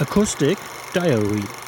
Acoustic Diary.